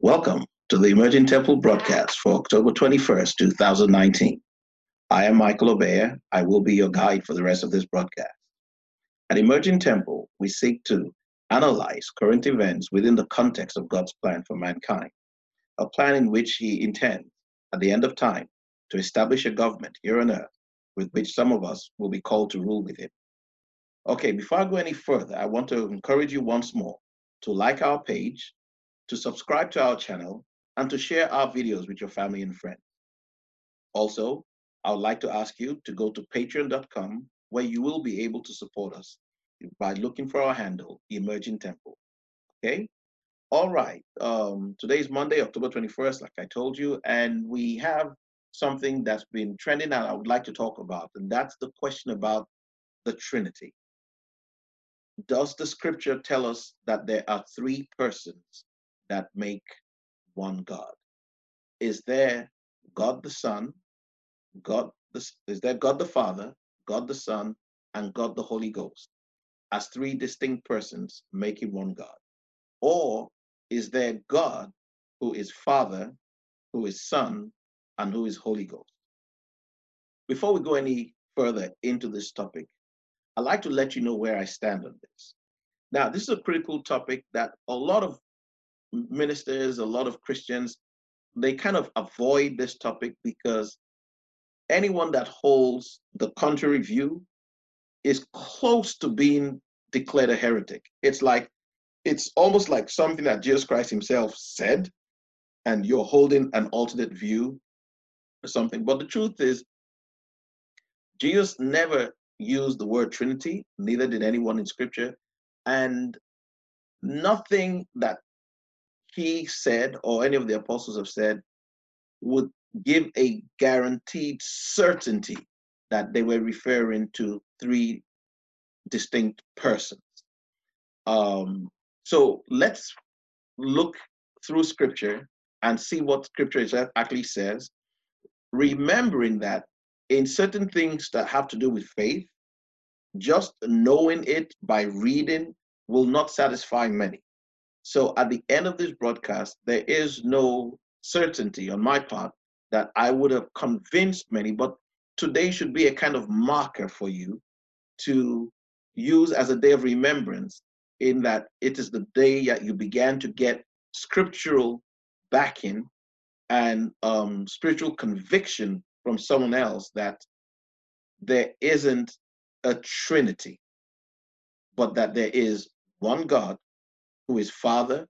Welcome to the Emerging Temple broadcast for October 21st, 2019. I am Michael Obeya. I will be your guide for the rest of this broadcast. At Emerging Temple, we seek to analyze current events within the context of God's plan for mankind, a plan in which He intends, at the end of time, to establish a government here on earth with which some of us will be called to rule with Him. Okay, before I go any further, I want to encourage you once more to like our page, to subscribe to our channel, and to share our videos with your family and friends. Also, I would like to ask you to go to patreon.com where you will be able to support us by looking for our handle, Emerging Temple. Okay? All right. Um, today is Monday, October 21st, like I told you, and we have something that's been trending and I would like to talk about, and that's the question about the Trinity. Does the scripture tell us that there are three persons that make one God? Is there God the Son, God the, is there God the Father, God the Son, and God the Holy Ghost as three distinct persons making one God? Or is there God who is Father, who is Son, and who is Holy Ghost? Before we go any further into this topic, I'd like to let you know where I stand on this. Now, this is a critical topic that a lot of ministers, a lot of Christians, they kind of avoid this topic because anyone that holds the contrary view is close to being declared a heretic. It's like, it's almost like something that Jesus Christ himself said, and you're holding an alternate view or something. But the truth is, Jesus never used the word Trinity, neither did anyone in Scripture. And nothing that he said or any of the apostles have said would give a guaranteed certainty that they were referring to three distinct persons. Um, so let's look through scripture and see what scripture actually says, remembering that in certain things that have to do with faith, just knowing it by reading will not satisfy many. So at the end of this broadcast, there is no certainty on my part that I would have convinced many, but today should be a kind of marker for you to use as a day of remembrance in that it is the day that you began to get scriptural backing and um, spiritual conviction from someone else that there isn't a trinity, but that there is one God who is Father,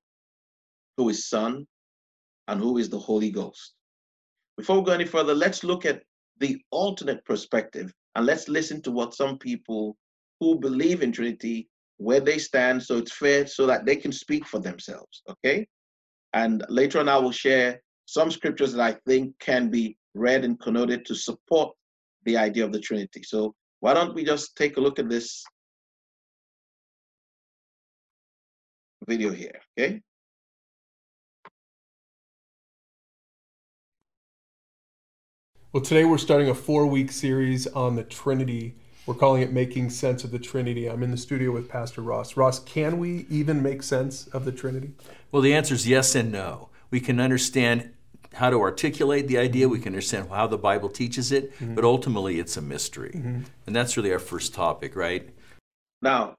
who is Son, and who is the Holy Ghost. Before we go any further, let's look at the alternate perspective and let's listen to what some people who believe in Trinity, where they stand, so it's fair so that they can speak for themselves, okay? And later on, I will share some scriptures that I think can be read and connoted to support the idea of the Trinity. So why don't we just take a look at this video here, okay? Well, today we're starting a four week series on the Trinity. We're calling it Making Sense of the Trinity. I'm in the studio with Pastor Ross. Ross, can we even make sense of the Trinity? Well, the answer is yes and no. We can understand how to articulate the idea, we can understand how the Bible teaches it, mm-hmm. but ultimately it's a mystery. Mm-hmm. And that's really our first topic, right? Now,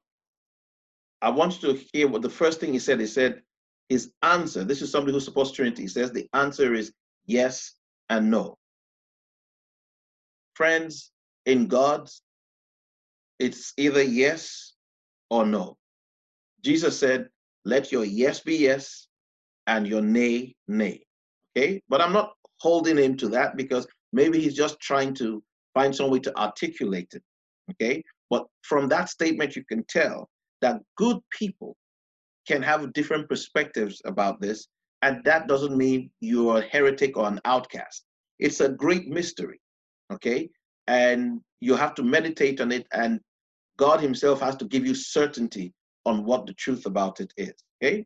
I want you to hear what the first thing he said. He said his answer. This is somebody who's who supports Trinity. He says the answer is yes and no. Friends, in God, it's either yes or no. Jesus said, let your yes be yes and your nay, nay. Okay? But I'm not holding him to that because maybe he's just trying to find some way to articulate it. Okay? But from that statement, you can tell that good people can have different perspectives about this, and that doesn't mean you're a heretic or an outcast. It's a great mystery, okay? And you have to meditate on it, and God Himself has to give you certainty on what the truth about it is, okay?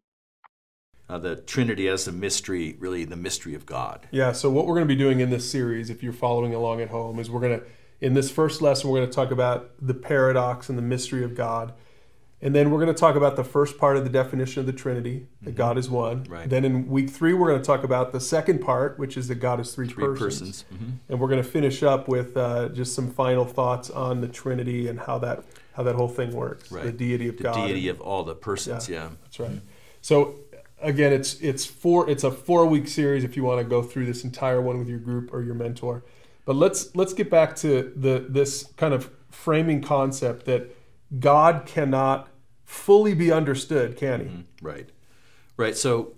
Uh, the Trinity as a mystery, really the mystery of God. Yeah, so what we're going to be doing in this series, if you're following along at home, is we're going to, in this first lesson, we're going to talk about the paradox and the mystery of God. And then we're going to talk about the first part of the definition of the Trinity, that God is one. Right. Then in week three, we're going to talk about the second part, which is that God is three, Three persons. persons. Mhm. And we're going to finish up with uh, just some final thoughts on the Trinity and how that how that whole thing works, Right. the deity of The God. The deity of all the persons, yeah. That's right. So again, it's it's four it's a four week series if you want to go through this entire one with your group or your mentor. But let's let's get back to the this kind of framing concept that God cannot fully be understood, can he? Mhm. Right. Right. So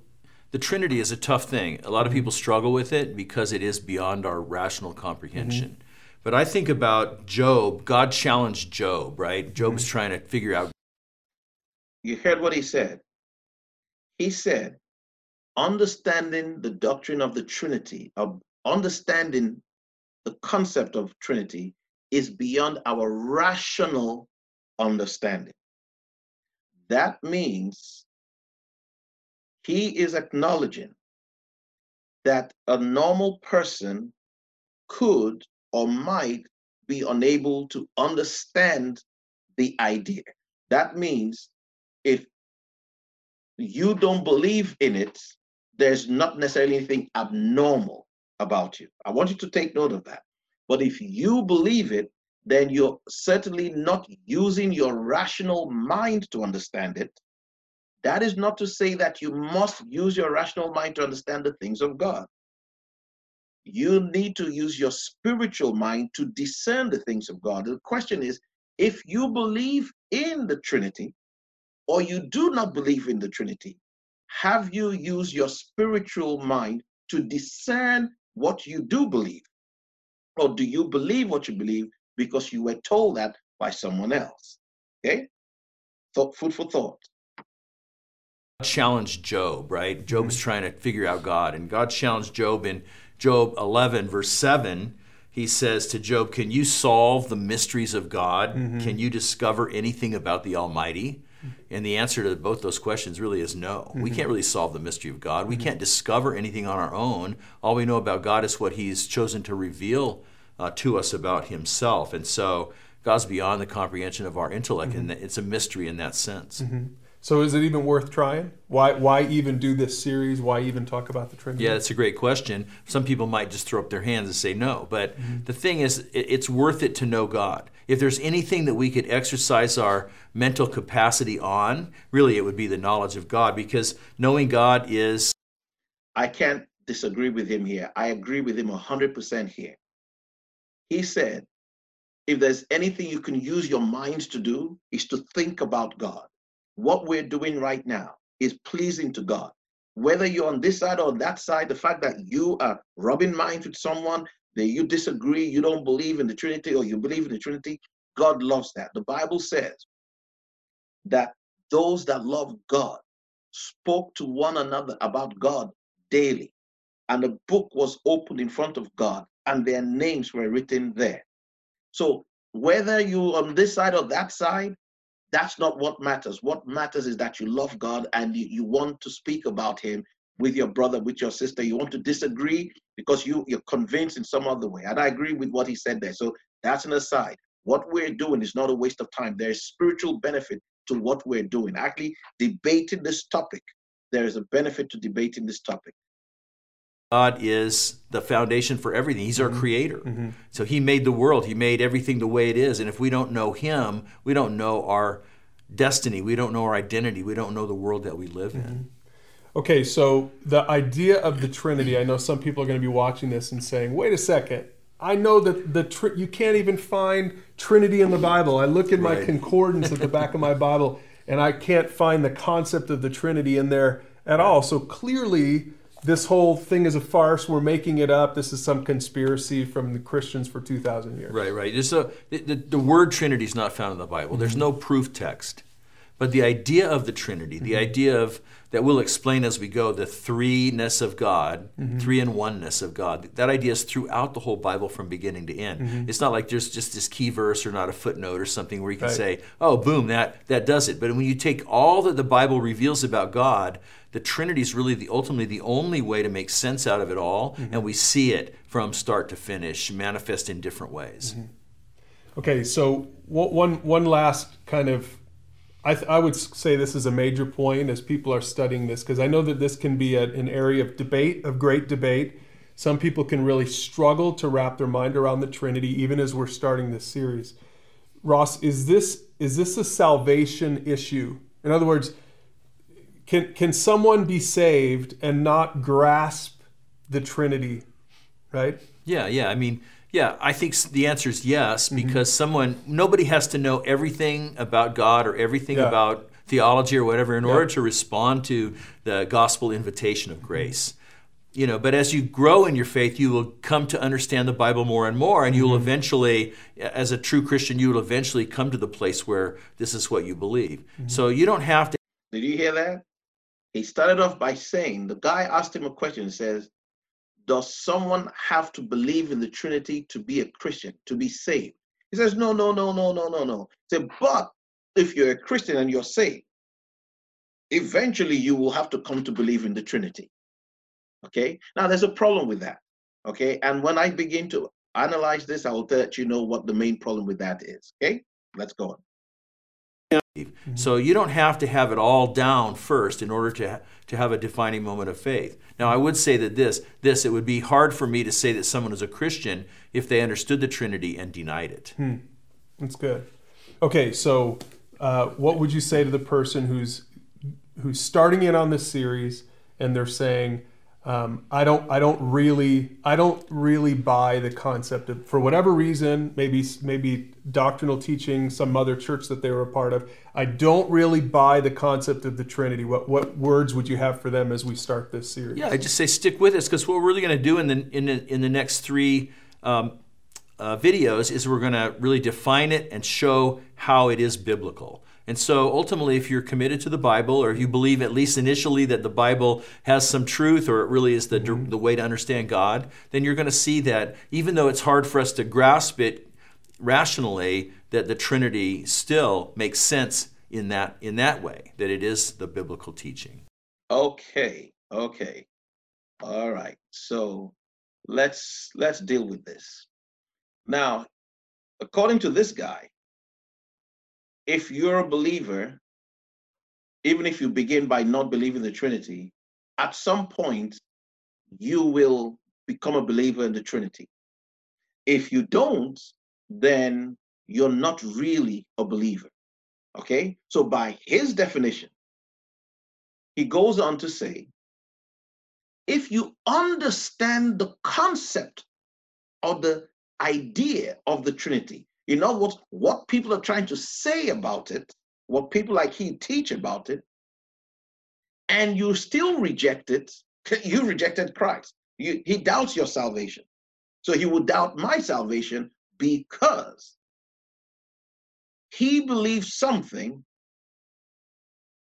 the Trinity is a tough thing. A lot of mm-hmm. people struggle with it because it is beyond our rational comprehension. Mm-hmm. But I think about Job. God challenged Job, right? Job's mm-hmm. trying to figure out You heard what he said. He said, understanding the doctrine of the Trinity, of understanding the concept of Trinity is beyond our rational understanding. That means he is acknowledging that a normal person could or might be unable to understand the idea. That means if you don't believe in it, there's not necessarily anything abnormal about you. I want you to take note of that. But if you believe it, then you're certainly not using your rational mind to understand it. That is not to say that you must use your rational mind to understand the things of God. You need to use your spiritual mind to discern the things of God. The question is if you believe in the Trinity, or you do not believe in the Trinity, have you used your spiritual mind to discern what you do believe? Or do you believe what you believe because you were told that by someone else? Okay? Thought, food for thought. challenged Job, right? Job's mm. trying to figure out God, and God challenged Job in Job 11, verse 7. He says to Job, Can you solve the mysteries of God? Mm-hmm. Can you discover anything about the Almighty? Mm. And the answer to both those questions really is no. We mm-hmm. can't really solve the mystery of God. We mm-hmm. can't discover anything on our own. All we know about God is what He's chosen to reveal uh, to us about Himself. And so God's beyond the comprehension of our intellect, and mm-hmm. it's a mystery in that sense. Mm-hmm. So is it even worth trying? Why why even do this series? Why even talk about the Trinity? Yeah, that's a great question. Some people might just throw up their hands and say no, but mm-hmm. the thing is, it- it's worth it to know God. If there's anything that we could exercise our mental capacity on, really it would be the knowledge of God because knowing God is I can't disagree with him here. I agree with him 100% here. He said, if there's anything you can use your minds to do, is to think about God. What we're doing right now is pleasing to God. Whether you're on this side or that side, the fact that you are rubbing minds with someone, that you disagree, you don't believe in the Trinity, or you believe in the Trinity, God loves that. The Bible says that those that love God spoke to one another about God daily. And the book was opened in front of God, and their names were written there. So whether you're on this side or that side, that's not what matters. What matters is that you love God and you, you want to speak about Him with your brother, with your sister. You want to disagree because you, you're convinced in some other way. And I agree with what he said there. So that's an aside. What we're doing is not a waste of time. There's spiritual benefit to what we're doing. Actually, debating this topic, there is a benefit to debating this topic. God is the foundation for everything. He's our mm-hmm. creator. Mm-hmm. So he made the world. He made everything the way it is. And if we don't know him, we don't know our destiny. We don't know our identity. We don't know the world that we live in. Mm-hmm. Okay, so the idea of the Trinity, I know some people are going to be watching this and saying, wait a second. I know that the tr- you can't even find Trinity in the Bible. I look in my concordance at the back of my Bible and I can't find the concept of the Trinity in there at all. So clearly, this whole thing is a farce. We're making it up. This is some conspiracy from the Christians for 2,000 years. Right, right. There's a, the, the, word Trinity is not found in the Bible. There's no proof text. But the idea of the Trinity, the mm-hmm. idea of that we'll explain as we go, the threeness of God, mm-hmm. three and oneness of God, that idea is throughout the whole Bible from beginning to end. Mm-hmm. It's not like there's just this key verse or not a footnote or something where you can Right. say, oh, boom, that, that does it. But when you take all that the Bible reveals about God, the Trinity is really the ultimately the only way to make sense out of it all, mm-hmm. and we see it from start to finish, manifest in different ways. Mm-hmm. Okay, so one one last kind of I, th- I would say this is a major point as people are studying this because I know that this can be a, an area of debate, of great debate. Some people can really struggle to wrap their mind around the Trinity, even as we're starting this series. Ross, is this is this a salvation issue? In other words, can can someone be saved and not grasp the Trinity? Right? Yeah, yeah. I mean, yeah, I think the answer is yes because mm-hmm. someone nobody has to know everything about God or everything yeah. about theology or whatever in yeah. order to respond to the gospel invitation of grace. You know, but as you grow in your faith, you will come to understand the Bible more and more, and you will mm-hmm. eventually, as a true Christian, you will eventually come to the place where this is what you believe. Mm-hmm. So you don't have to. Did you hear that? He started off by saying the guy asked him a question. Says, does someone have to believe in the Trinity to be a Christian, to be saved? He says, no, no, no, no, no, no, no. He said, but if you're a Christian and you're saved, eventually you will have to come to believe in the Trinity. Okay. Now there's a problem with that. Okay. And when I begin to analyze this, I will let you know what the main problem with that is. Okay. Let's go on. Mm-hmm. So you don't have to have it all down first in order to, to have a defining moment of faith. Now, I would say that this, this, it would be hard for me to say that someone is a Christian if they understood the Trinity and denied it. Hmm. That's good. Okay, so uh, what would you say to the person who's who's starting in on this series and they're saying, um, I don't I don't really I don't really buy the concept of for whatever reason maybe maybe doctrinal teaching some other church that they were a part of I don't really buy the concept of the Trinity. What what words would you have for them as we start this series? Yeah, I just say stick with us because what we're really going to do in the in the, in the next three um, uh, videos is we're going to really define it and show how it is biblical. And so ultimately, if you're committed to the Bible, or if you believe at least initially that the Bible has some truth, or it really is the, mm-hmm. the way to understand God, then you're going to see that even though it's hard for us to grasp it rationally, that the Trinity still makes sense in that in that way, that it is the biblical teaching. Okay, okay, all right. So let's let's deal with this now. According to this guy, if you're a believer, even if you begin by not believing the Trinity, at some point you will become a believer in the Trinity. If you don't, then you're not really a believer. Okay? So, by his definition, he goes on to say if you understand the concept or the idea of the Trinity, you know what, what people are trying to say about it, what people like he teach about it, and you still reject it, you rejected Christ. You, he doubts your salvation. So he would doubt my salvation because he believes something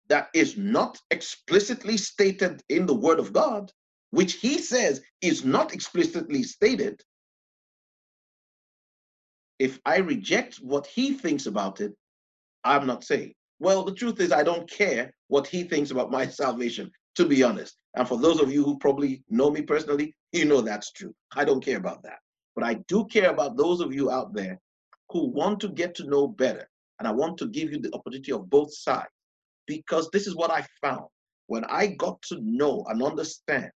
that is not explicitly stated in the Word of God, which he says is not explicitly stated, if I reject what he thinks about it, I'm not saved. Well, the truth is, I don't care what he thinks about my salvation, to be honest. And for those of you who probably know me personally, you know that's true. I don't care about that. But I do care about those of you out there who want to get to know better. And I want to give you the opportunity of both sides because this is what I found. When I got to know and understand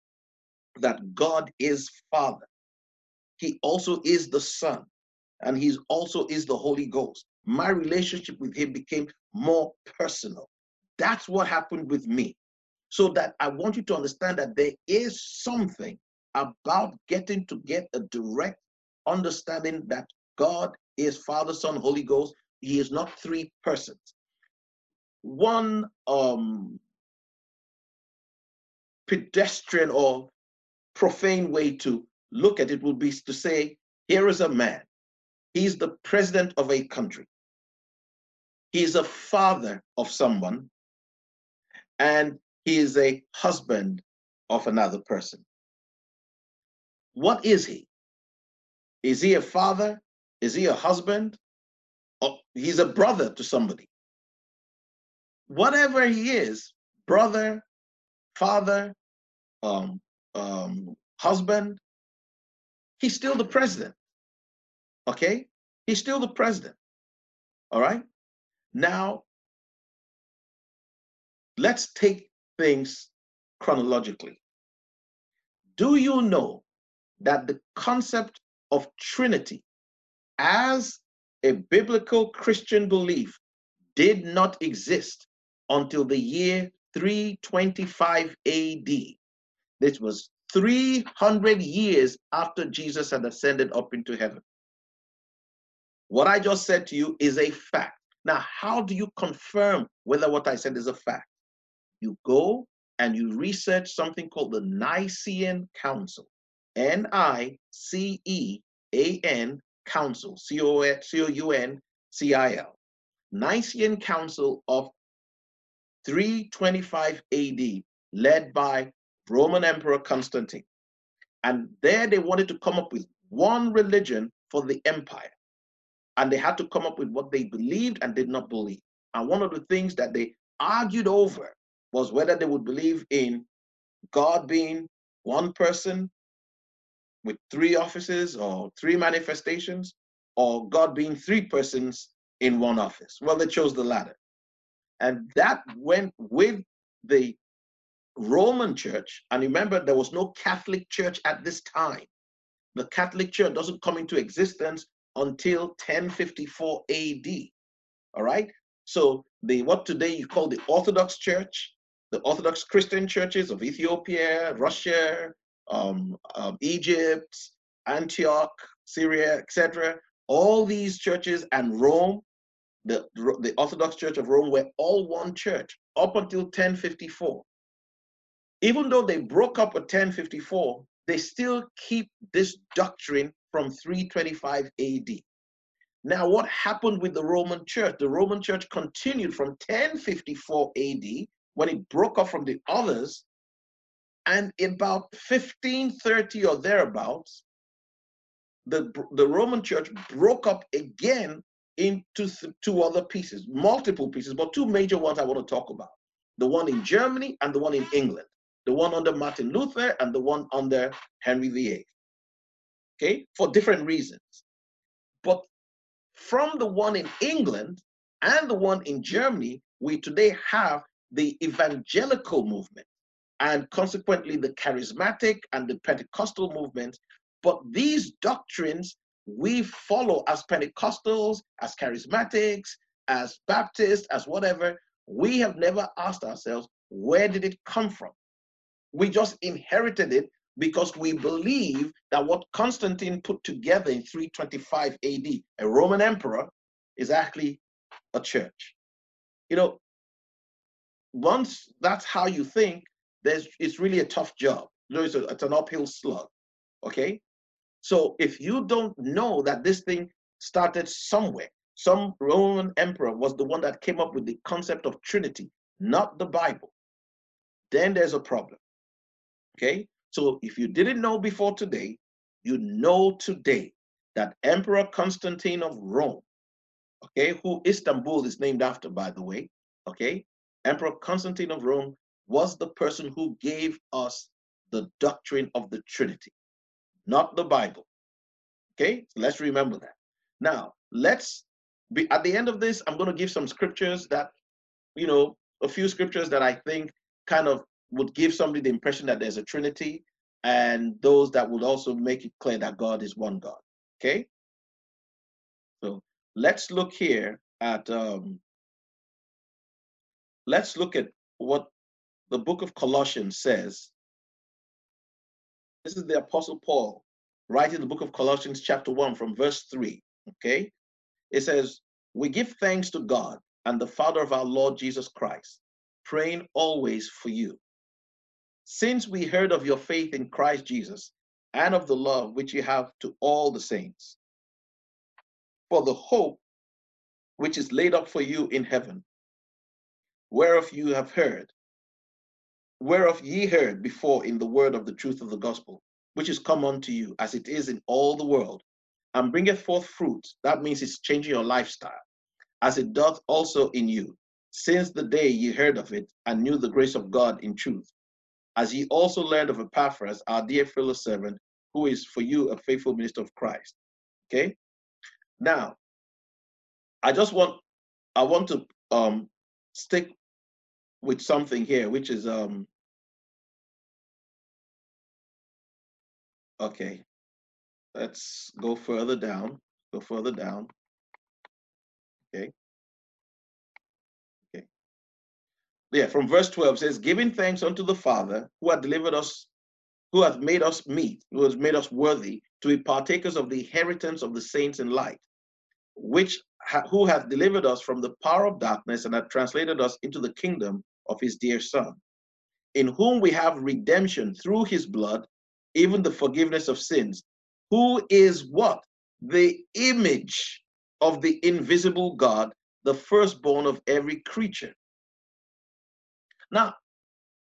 that God is Father, He also is the Son, and he also is the Holy Ghost. My relationship with him became more personal. That's what happened with me. So that I want you to understand that there is something about getting to get a direct understanding that God is Father, Son, Holy Ghost. He is not three persons. One um, pedestrian or profane way to look at it would be to say, here is a man He's the president of a country. He's a father of someone, and he is a husband of another person. What is he? Is he a father? Is he a husband? Or he's a brother to somebody. Whatever he is, brother, father, um, um, husband, he's still the president. Okay? He's still the president. All right? Now, let's take things chronologically. Do you know that the concept of Trinity as a biblical Christian belief did not exist until the year 325 AD? This was 300 years after Jesus had ascended up into heaven. What I just said to you is a fact. Now, how do you confirm whether what I said is a fact? You go and you research something called the Nicene Council, N I C E A N Council, C O U N C I L, Nicene Council of 325 AD, led by Roman Emperor Constantine. And there they wanted to come up with one religion for the empire. And they had to come up with what they believed and did not believe. And one of the things that they argued over was whether they would believe in God being one person with three offices or three manifestations, or God being three persons in one office. Well, they chose the latter. And that went with the Roman church, and remember, there was no Catholic church at this time. The Catholic church doesn't come into existence until 1054 AD. All right. So the what today you call the Orthodox Church, the Orthodox Christian churches of Ethiopia, Russia, um, um, Egypt, Antioch, Syria, etc. All these churches and Rome, the, the Orthodox Church of Rome, were all one church up until 1054 even though they broke up at 1054, they still keep this doctrine from 325 AD. Now, what happened with the Roman church? The Roman church continued from 1054 AD when it broke off from the others, and about 1530 or thereabouts, the, the Roman church broke up again into two other pieces, multiple pieces, but two major ones I want to talk about the one in Germany and the one in England the one under Martin Luther and the one under Henry VIII. Okay, for different reasons. But from the one in England and the one in Germany, we today have the evangelical movement and consequently the charismatic and the Pentecostal movement. But these doctrines we follow as Pentecostals, as charismatics, as Baptists, as whatever. We have never asked ourselves, where did it come from? We just inherited it because we believe that what Constantine put together in 325 AD, a Roman emperor, is actually a church. You know, once that's how you think, there's it's really a tough job. It's, a, it's an uphill slug. Okay. So if you don't know that this thing started somewhere, some Roman emperor was the one that came up with the concept of Trinity, not the Bible, then there's a problem. Okay? So if you didn't know before today, you know today that Emperor Constantine of Rome, okay, who Istanbul is named after, by the way, okay, Emperor Constantine of Rome was the person who gave us the doctrine of the Trinity, not the Bible. Okay, so let's remember that. Now, let's be at the end of this, I'm going to give some scriptures that, you know, a few scriptures that I think kind of would give somebody the impression that there's a Trinity, and those that would also make it clear that God is one God. Okay? So let's look here at um, let's look at what the book of Colossians says. This is the Apostle Paul writing the book of Colossians, chapter 1, from verse 3. Okay? It says, We give thanks to God and the Father of our Lord Jesus Christ, praying always for you since we heard of your faith in Christ Jesus and of the love which you have to all the saints, for the hope which is laid up for you in heaven, whereof you have heard, whereof ye heard before in the word of the truth of the gospel, which is come unto you as it is in all the world, and bringeth forth fruit. That means it's changing your lifestyle, as it doth also in you, since the day ye heard of it and knew the grace of God in truth as ye also learned of Epaphras, our dear fellow servant, who is for you a faithful minister of Christ. Okay. Now, I just want I want to um stick with something here, which is um okay. Let's go further down. Go further down. Okay. Okay. Yeah, from verse 12 says, giving thanks unto the Father who had delivered us, who hath made us meet, who has made us worthy to be partakers of the inheritance of the saints in light, which ha- who hath delivered us from the power of darkness and hath translated us into the kingdom of his dear Son, in whom we have redemption through his blood, even the forgiveness of sins, who is what? The image of the invisible God, the firstborn of every creature. Now,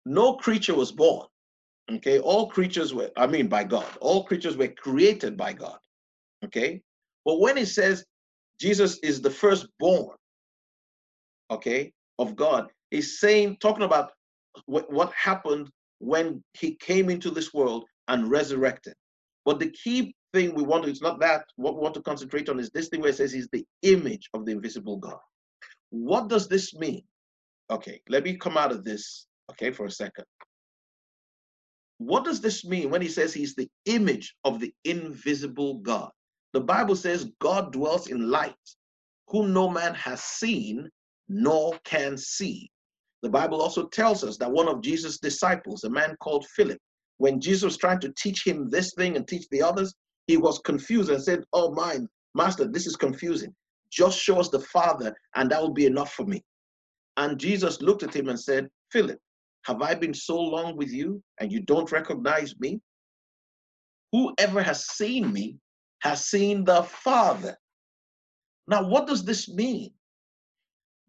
no creature was born. Okay, all creatures were, I mean, by God, all creatures were created by God. Okay, but when it says Jesus is the firstborn, okay, of God, he's saying, talking about what, what happened when he came into this world and resurrected. But the key thing we want to, it's not that, what we want to concentrate on is this thing where it says he's the image of the invisible God. What does this mean? Okay, let me come out of this, okay, for a second. What does this mean when he says he's the image of the invisible God? The Bible says God dwells in light, whom no man has seen nor can see. The Bible also tells us that one of Jesus' disciples, a man called Philip, when Jesus was trying to teach him this thing and teach the others, he was confused and said, Oh, my master, this is confusing. Just show us the Father, and that will be enough for me. And Jesus looked at him and said, Philip, have I been so long with you and you don't recognize me? Whoever has seen me has seen the Father. Now, what does this mean?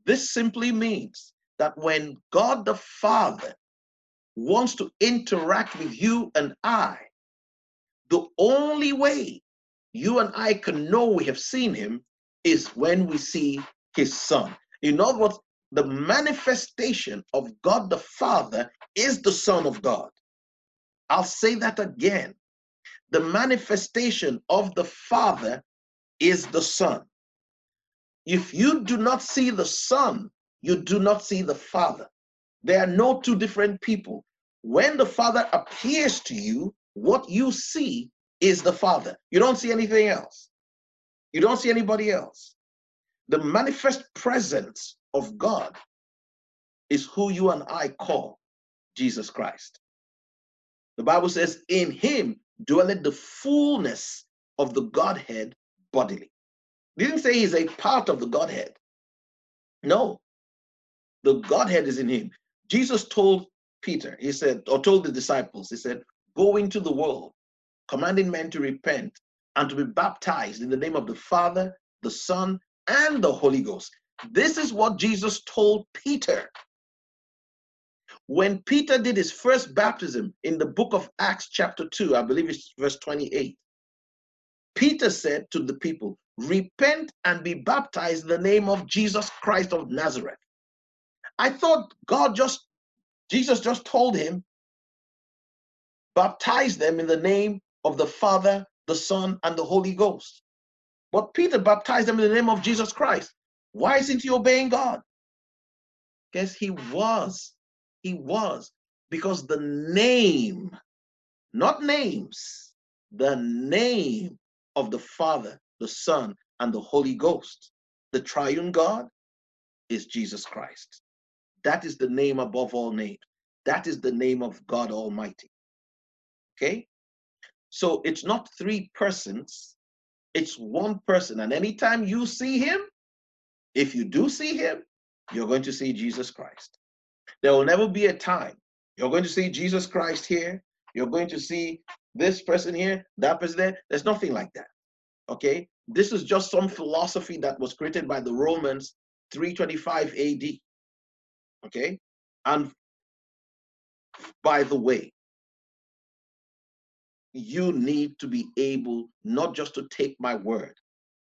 This simply means that when God the Father wants to interact with you and I, the only way you and I can know we have seen him is when we see his son. In other words, the manifestation of God the Father is the Son of God. I'll say that again. The manifestation of the Father is the Son. If you do not see the Son, you do not see the Father. There are no two different people. When the Father appears to you, what you see is the Father. You don't see anything else. You don't see anybody else. The manifest presence of God is who you and I call Jesus Christ. The Bible says, In him dwelleth the fullness of the Godhead bodily. Didn't say he's a part of the Godhead. No, the Godhead is in him. Jesus told Peter, he said, or told the disciples, he said, Go into the world, commanding men to repent and to be baptized in the name of the Father, the Son, and the Holy Ghost. This is what Jesus told Peter. When Peter did his first baptism in the book of Acts, chapter 2, I believe it's verse 28, Peter said to the people, Repent and be baptized in the name of Jesus Christ of Nazareth. I thought God just, Jesus just told him, baptize them in the name of the Father, the Son, and the Holy Ghost. But Peter baptized them in the name of Jesus Christ. Why isn't he obeying God? Guess he was. He was. Because the name, not names, the name of the Father, the Son, and the Holy Ghost, the triune God, is Jesus Christ. That is the name above all names. That is the name of God Almighty. Okay? So it's not three persons, it's one person. And anytime you see him, if you do see him, you're going to see Jesus Christ. There will never be a time you're going to see Jesus Christ here, you're going to see this person here, that person there. There's nothing like that. Okay? This is just some philosophy that was created by the Romans 325 AD. Okay? And by the way, you need to be able not just to take my word,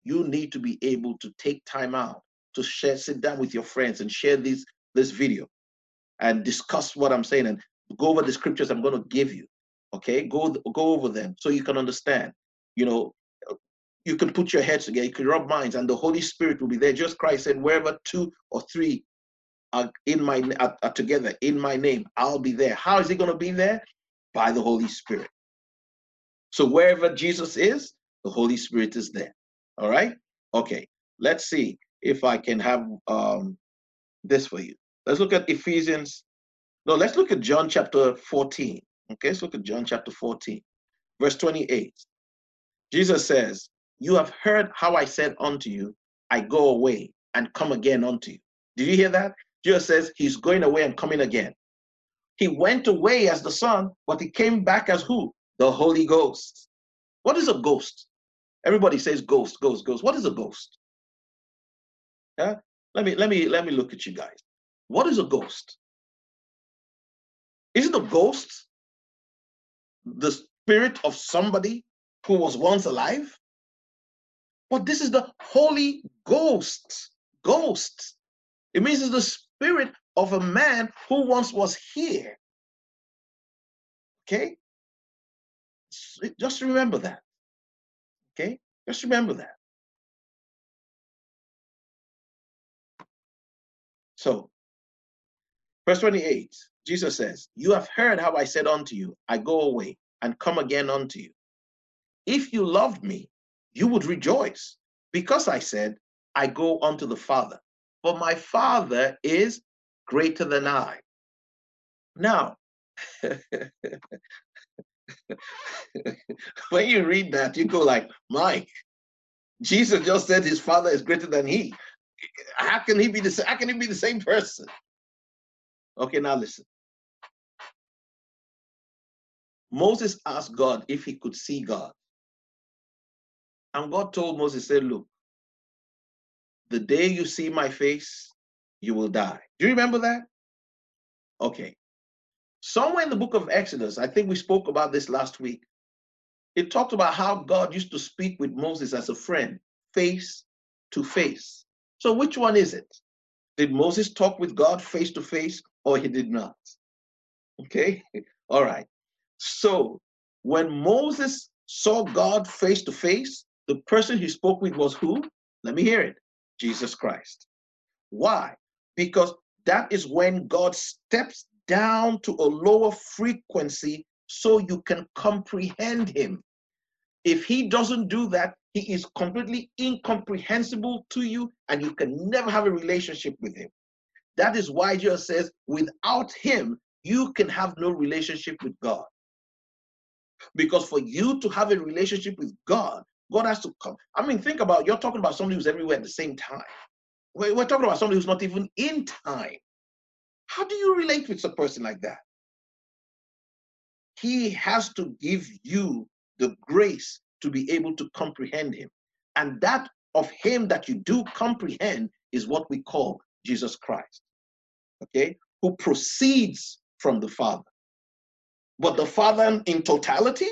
you need to be able to take time out to share, sit down with your friends and share this this video and discuss what I'm saying and go over the scriptures I'm going to give you. Okay, go go over them so you can understand. You know, uh, you can put your heads together, you can rub minds, and the Holy Spirit will be there. Just Christ said, wherever two or three are in my are, are together in my name, I'll be there. How is he going to be there? By the Holy Spirit. So wherever Jesus is, the Holy Spirit is there. All right? Okay. Let's see if I can have um, this for you. Let's look at Ephesians. No, let's look at John chapter 14. Okay, let's look at John chapter 14, verse 28. Jesus says, You have heard how I said unto you, I go away and come again unto you. Did you hear that? Jesus says he's going away and coming again. He went away as the Son, but he came back as who? The Holy Ghost. What is a ghost? Everybody says ghost, ghost, ghost. What is a ghost? Yeah? Let me let me let me look at you guys. What is a ghost? Isn't a ghost the spirit of somebody who was once alive? But this is the Holy Ghost. Ghost. It means it's the spirit of a man who once was here. Okay? Just remember that. Okay? Just remember that. So, verse 28, Jesus says, You have heard how I said unto you, I go away and come again unto you. If you loved me, you would rejoice, because I said, I go unto the Father. For my Father is greater than I. Now, when you read that, you go like, Mike, Jesus just said his father is greater than he. How can he be the how can he be the same person? Okay, now listen. Moses asked God if he could see God. And God told Moses, said, Look, the day you see my face, you will die. Do you remember that? Okay. Somewhere in the book of Exodus, I think we spoke about this last week. It talked about how God used to speak with Moses as a friend, face to face. So, which one is it? Did Moses talk with God face to face or he did not? Okay. All right. So, when Moses saw God face to face, the person he spoke with was who? Let me hear it Jesus Christ. Why? Because that is when God steps down to a lower frequency so you can comprehend him. If he doesn't do that, he is completely incomprehensible to you and you can never have a relationship with him. That is why Jesus says, without him, you can have no relationship with God. Because for you to have a relationship with God, God has to come. I mean, think about you're talking about somebody who's everywhere at the same time. We're, we're talking about somebody who's not even in time. How do you relate with a person like that? He has to give you the grace to be able to comprehend him. And that of him that you do comprehend is what we call Jesus Christ. Okay? Who proceeds from the Father. But the Father in totality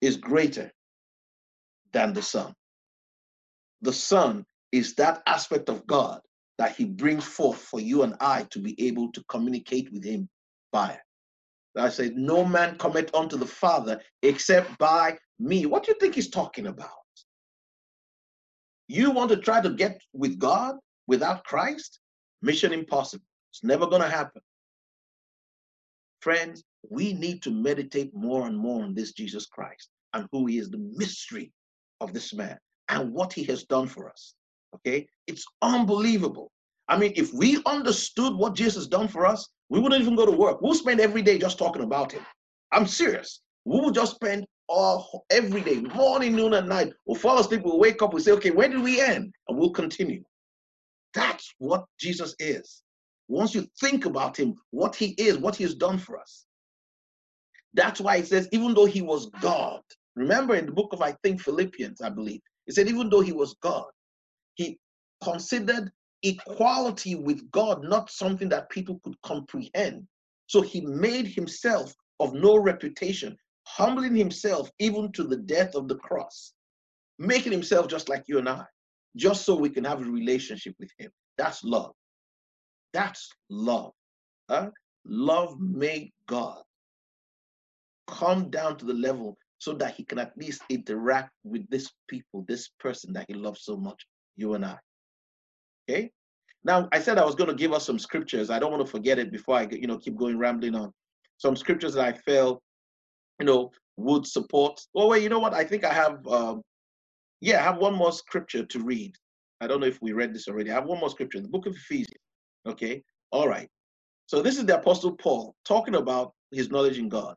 is greater than the Son. The Son is that aspect of God that He brings forth for you and I to be able to communicate with Him by. I said, No man cometh unto the Father except by me. What do you think He's talking about? You want to try to get with God without Christ? Mission impossible. It's never going to happen. Friends, we need to meditate more and more on this Jesus Christ and who he is, the mystery of this man and what he has done for us. Okay? It's unbelievable. I mean, if we understood what Jesus done for us, we wouldn't even go to work. We'll spend every day just talking about him. I'm serious. We will just spend all every day, morning, noon, and night. We'll fall asleep, we'll wake up, we'll say, okay, where did we end? And we'll continue. That's what Jesus is. Once you think about him, what he is, what he has done for us. That's why it says, even though he was God, remember in the book of, I think, Philippians, I believe, it said, even though he was God, he considered equality with God not something that people could comprehend. So he made himself of no reputation, humbling himself even to the death of the cross, making himself just like you and I, just so we can have a relationship with him. That's love. That's love. Huh? Love made God come down to the level so that he can at least interact with this people, this person that he loves so much, you and I. Okay? Now, I said I was going to give us some scriptures. I don't want to forget it before I, you know, keep going rambling on. Some scriptures that I felt, you know, would support. Oh wait, you know what? I think I have. Um, yeah, I have one more scripture to read. I don't know if we read this already. I have one more scripture, in the book of Ephesians. Okay, all right. So this is the Apostle Paul talking about his knowledge in God.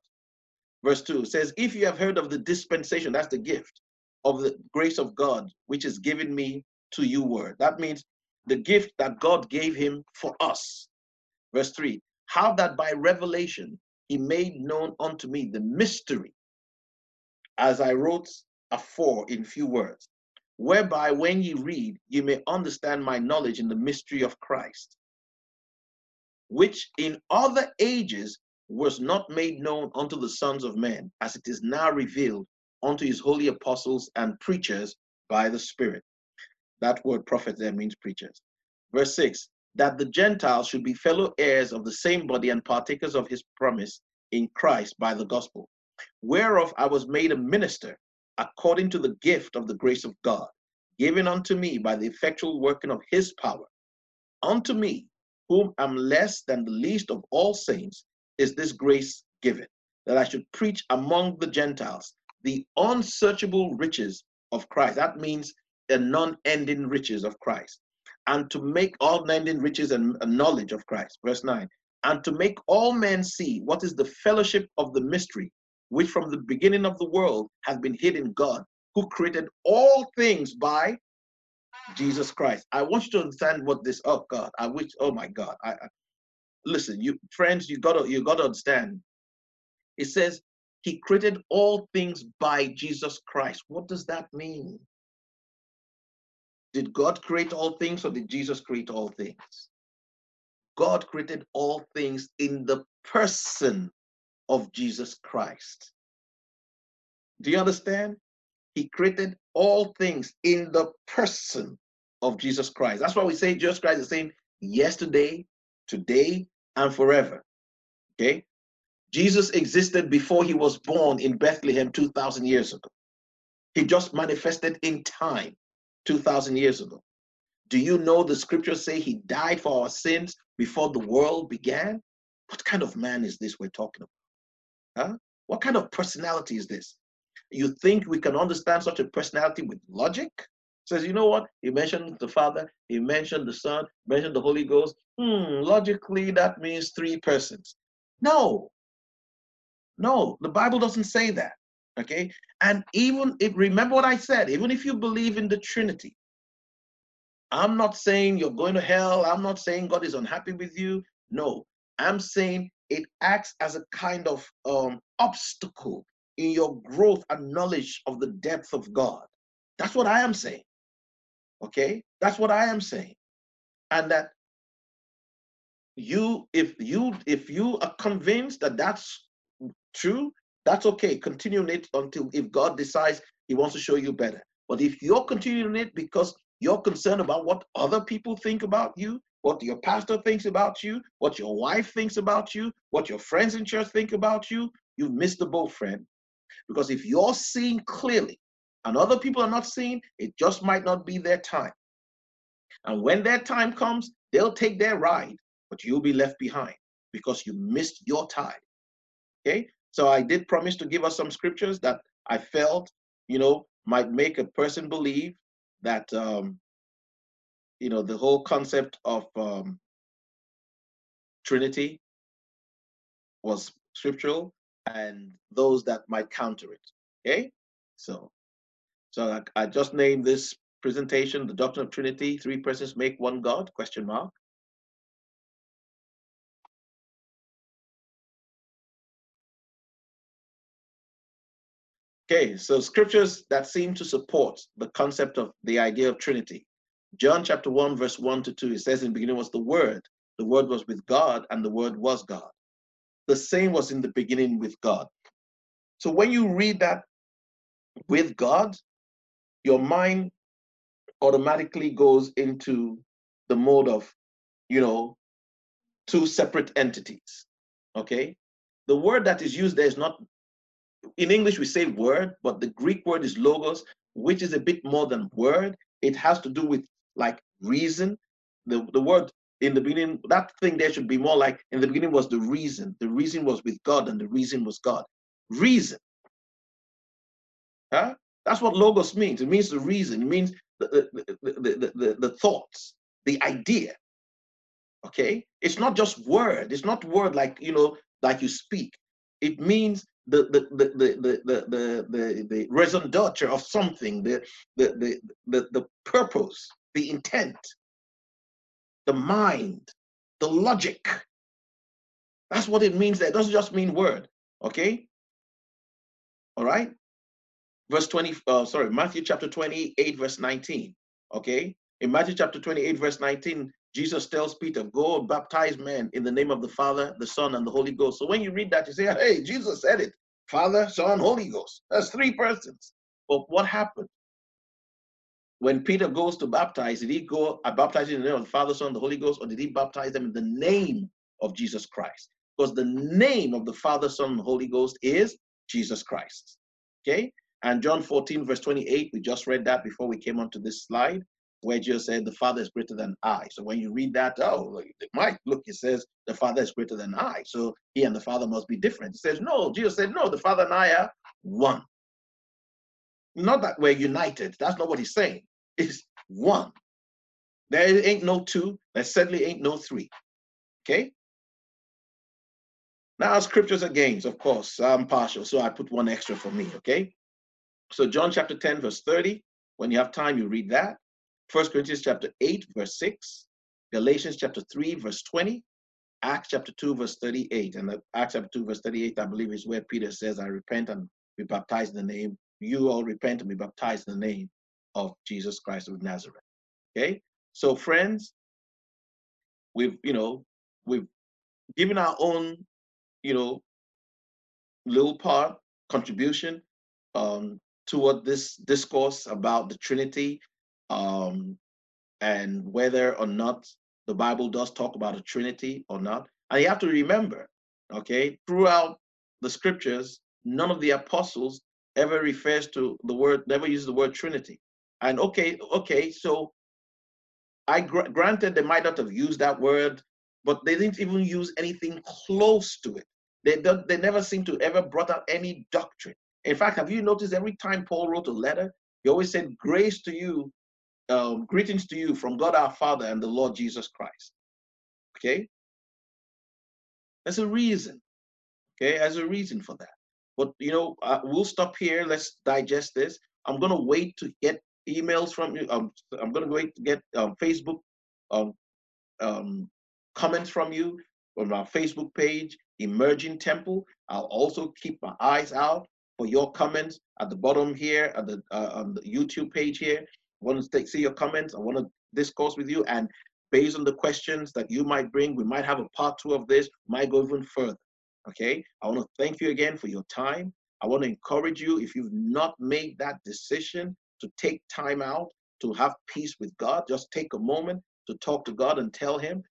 Verse 2 says, If you have heard of the dispensation, that's the gift of the grace of God, which is given me to you word. That means the gift that God gave him for us. Verse 3 How that by revelation he made known unto me the mystery, as I wrote afore in few words, whereby when ye read, ye may understand my knowledge in the mystery of Christ, which in other ages was not made known unto the sons of men, as it is now revealed unto his holy apostles and preachers by the Spirit. That word prophet there means preachers. Verse 6 that the Gentiles should be fellow heirs of the same body and partakers of his promise in Christ by the gospel, whereof I was made a minister according to the gift of the grace of God, given unto me by the effectual working of his power. Unto me, whom am less than the least of all saints, is this grace given, that I should preach among the Gentiles the unsearchable riches of Christ. That means the non ending riches of Christ. And to make all non-ending riches and knowledge of Christ. Verse 9. And to make all men see what is the fellowship of the mystery, which from the beginning of the world has been hid in God, who created all things by Jesus Christ. I want you to understand what this, oh God, I wish, oh my God, I, I listen, you friends, you gotta you gotta understand. It says he created all things by Jesus Christ. What does that mean? Did God create all things or did Jesus create all things? God created all things in the person of Jesus Christ. Do you understand? He created all things in the person of Jesus Christ. That's why we say Jesus Christ is saying yesterday, today, and forever. Okay? Jesus existed before he was born in Bethlehem 2,000 years ago. He just manifested in time 2,000 years ago. Do you know the scriptures say he died for our sins before the world began? What kind of man is this we're talking about? Huh? What kind of personality is this? You think we can understand such a personality with logic? Says, you know what? He mentioned the Father, he mentioned the Son, mentioned the Holy Ghost. Hmm, logically, that means three persons. No. No, the Bible doesn't say that. Okay. And even if, remember what I said, even if you believe in the Trinity, I'm not saying you're going to hell. I'm not saying God is unhappy with you. No, I'm saying it acts as a kind of um, obstacle in your growth and knowledge of the depth of God. That's what I am saying. Okay? That's what I am saying. And that you if you if you are convinced that that's true, that's okay. Continue it until if God decides he wants to show you better. But if you're continuing it because you're concerned about what other people think about you, what your pastor thinks about you, what your wife thinks about you, what your friends in church think about you, you've missed the boat, friend. Because if you're seeing clearly and other people are not seeing, it just might not be their time. And when their time comes, they'll take their ride, but you'll be left behind because you missed your tide. Okay? So I did promise to give us some scriptures that I felt, you know, might make a person believe that, um, you know, the whole concept of um, Trinity was scriptural and those that might counter it. Okay? So so I, I just named this presentation, the doctrine of Trinity, three persons make one God, question mark. Okay, so scriptures that seem to support the concept of the idea of Trinity. John chapter 1, verse 1 to 2, it says, In the beginning was the Word. The Word was with God, and the Word was God. The same was in the beginning with God. So when you read that with God, your mind automatically goes into the mode of, you know, two separate entities. Okay. The word that is used there is not, in English, we say word, but the Greek word is logos, which is a bit more than word. It has to do with like reason, the, the word in the beginning, that thing there should be more like in the beginning was the reason. The reason was with God, and the reason was God. Reason. Huh? That's what logos means. It means the reason. It means the, the, the, the, the, thoughts, the idea. Okay? It's not just word. It's not word like you know, like you speak. It means the the the the the the the, the raison d'etre of something, the, the the the the purpose, the intent the mind, the logic. That's what it means. That doesn't just mean word. Okay. All right. Verse 20, uh, sorry, Matthew chapter 28, verse 19. Okay. In Matthew chapter 28, verse 19, Jesus tells Peter, Go baptize men in the name of the Father, the Son, and the Holy Ghost. So when you read that, you say, Hey, Jesus said it Father, Son, Holy Ghost. That's three persons. But what happened? when Peter goes to baptize, did he go I uh, baptize in the name of the Father, Son, the Holy Ghost, or did he baptize them in the name of Jesus Christ? Because the name of the Father, Son, and Holy Ghost is Jesus Christ. Okay? And John 14, verse 28, we just read that before we came onto this slide, where Jesus said, The Father is greater than I. So when you read that, oh, might look, it says, The Father is greater than I. So he and the Father must be different. It says, No, Jesus said, No, the Father and I are one. Not that we're united. That's not what he's saying It's one. There ain't no two. There certainly ain't no three. Okay? Now, scriptures are games, of course. I'm partial, so I put one extra for me. Okay? So, John chapter 10, verse 30. When you have time, you read that. First Corinthians chapter 8, verse 6. Galatians chapter 3, verse 20. Acts chapter 2, verse 38. And Acts chapter 2, verse 38, I believe, is where Peter says, I repent and be baptized in the name. You all repent and be baptized in the name of Jesus Christ of Nazareth. Okay, so friends, we've you know we've given our own you know little part contribution um, toward this discourse about the Trinity um, and whether or not the Bible does talk about a Trinity or not. And you have to remember, okay, throughout the scriptures, none of the apostles ever refers to the word, never uses the word Trinity. And okay, okay, so I gr- granted they might not have used that word, but they didn't even use anything close to it. They don't, they never seem to ever brought out any doctrine. In fact, have you noticed every time Paul wrote a letter, he always said, "Grace to you, um, greetings to you from God our Father and the Lord Jesus Christ." Okay, there's a reason. Okay, there's a reason for that. But you know, uh, we'll stop here. Let's digest this. I'm gonna wait to get emails from you. Um, I'm going to wait to get um, Facebook um, um, comments from you on our Facebook page, Emerging Temple. I'll also keep my eyes out for your comments at the bottom here at the uh, on the YouTube page here. Want to take, see your comments. I want to discuss with you, and based on the questions that you might bring, we might have a part two of this. Might go even further. Okay. I want to thank you again for your time. I want to encourage you if you've not made that decision to take time out to have peace with God. Just take a moment to talk to God and tell Him,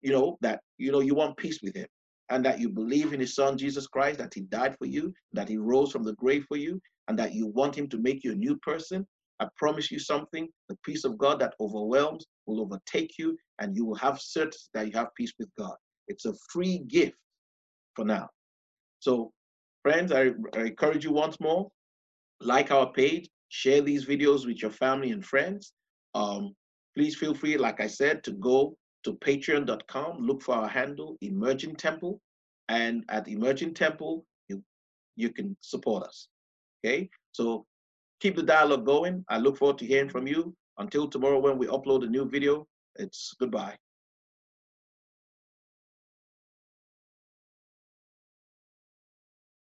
you know, that you know you want peace with Him and that you believe in His Son Jesus Christ, that He died for you, that He rose from the grave for you, and that you want Him to make you a new person. I promise you something: the peace of God that overwhelms will overtake you, and you will have certainty that you have peace with God. It's a free gift for now. So, friends, I, I encourage you once more like our page, share these videos with your family and friends. Um, please feel free, like I said, to go to patreon.com, look for our handle, Emerging Temple, and at Emerging Temple, you, you can support us. Okay, so keep the dialogue going. I look forward to hearing from you. Until tomorrow when we upload a new video, it's goodbye.